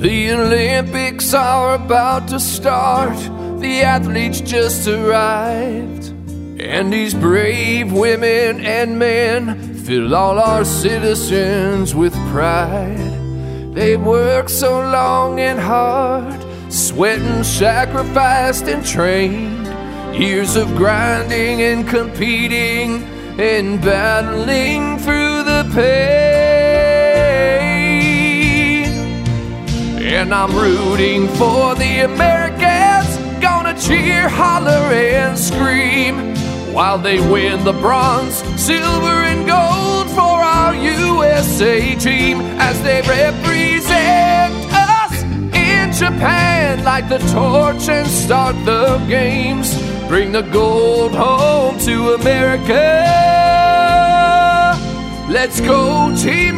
The Olympics are about to start. The athletes just arrived. And these brave women and men fill all our citizens with pride. They've worked so long and hard, sweating, sacrificed and trained. Years of grinding and competing and battling And I'm rooting for the Americans, gonna cheer, holler, and scream while they win the bronze, silver, and gold for our USA team as they represent us in Japan. Light the torch and start the games. Bring the gold home to America. Let's go, Team!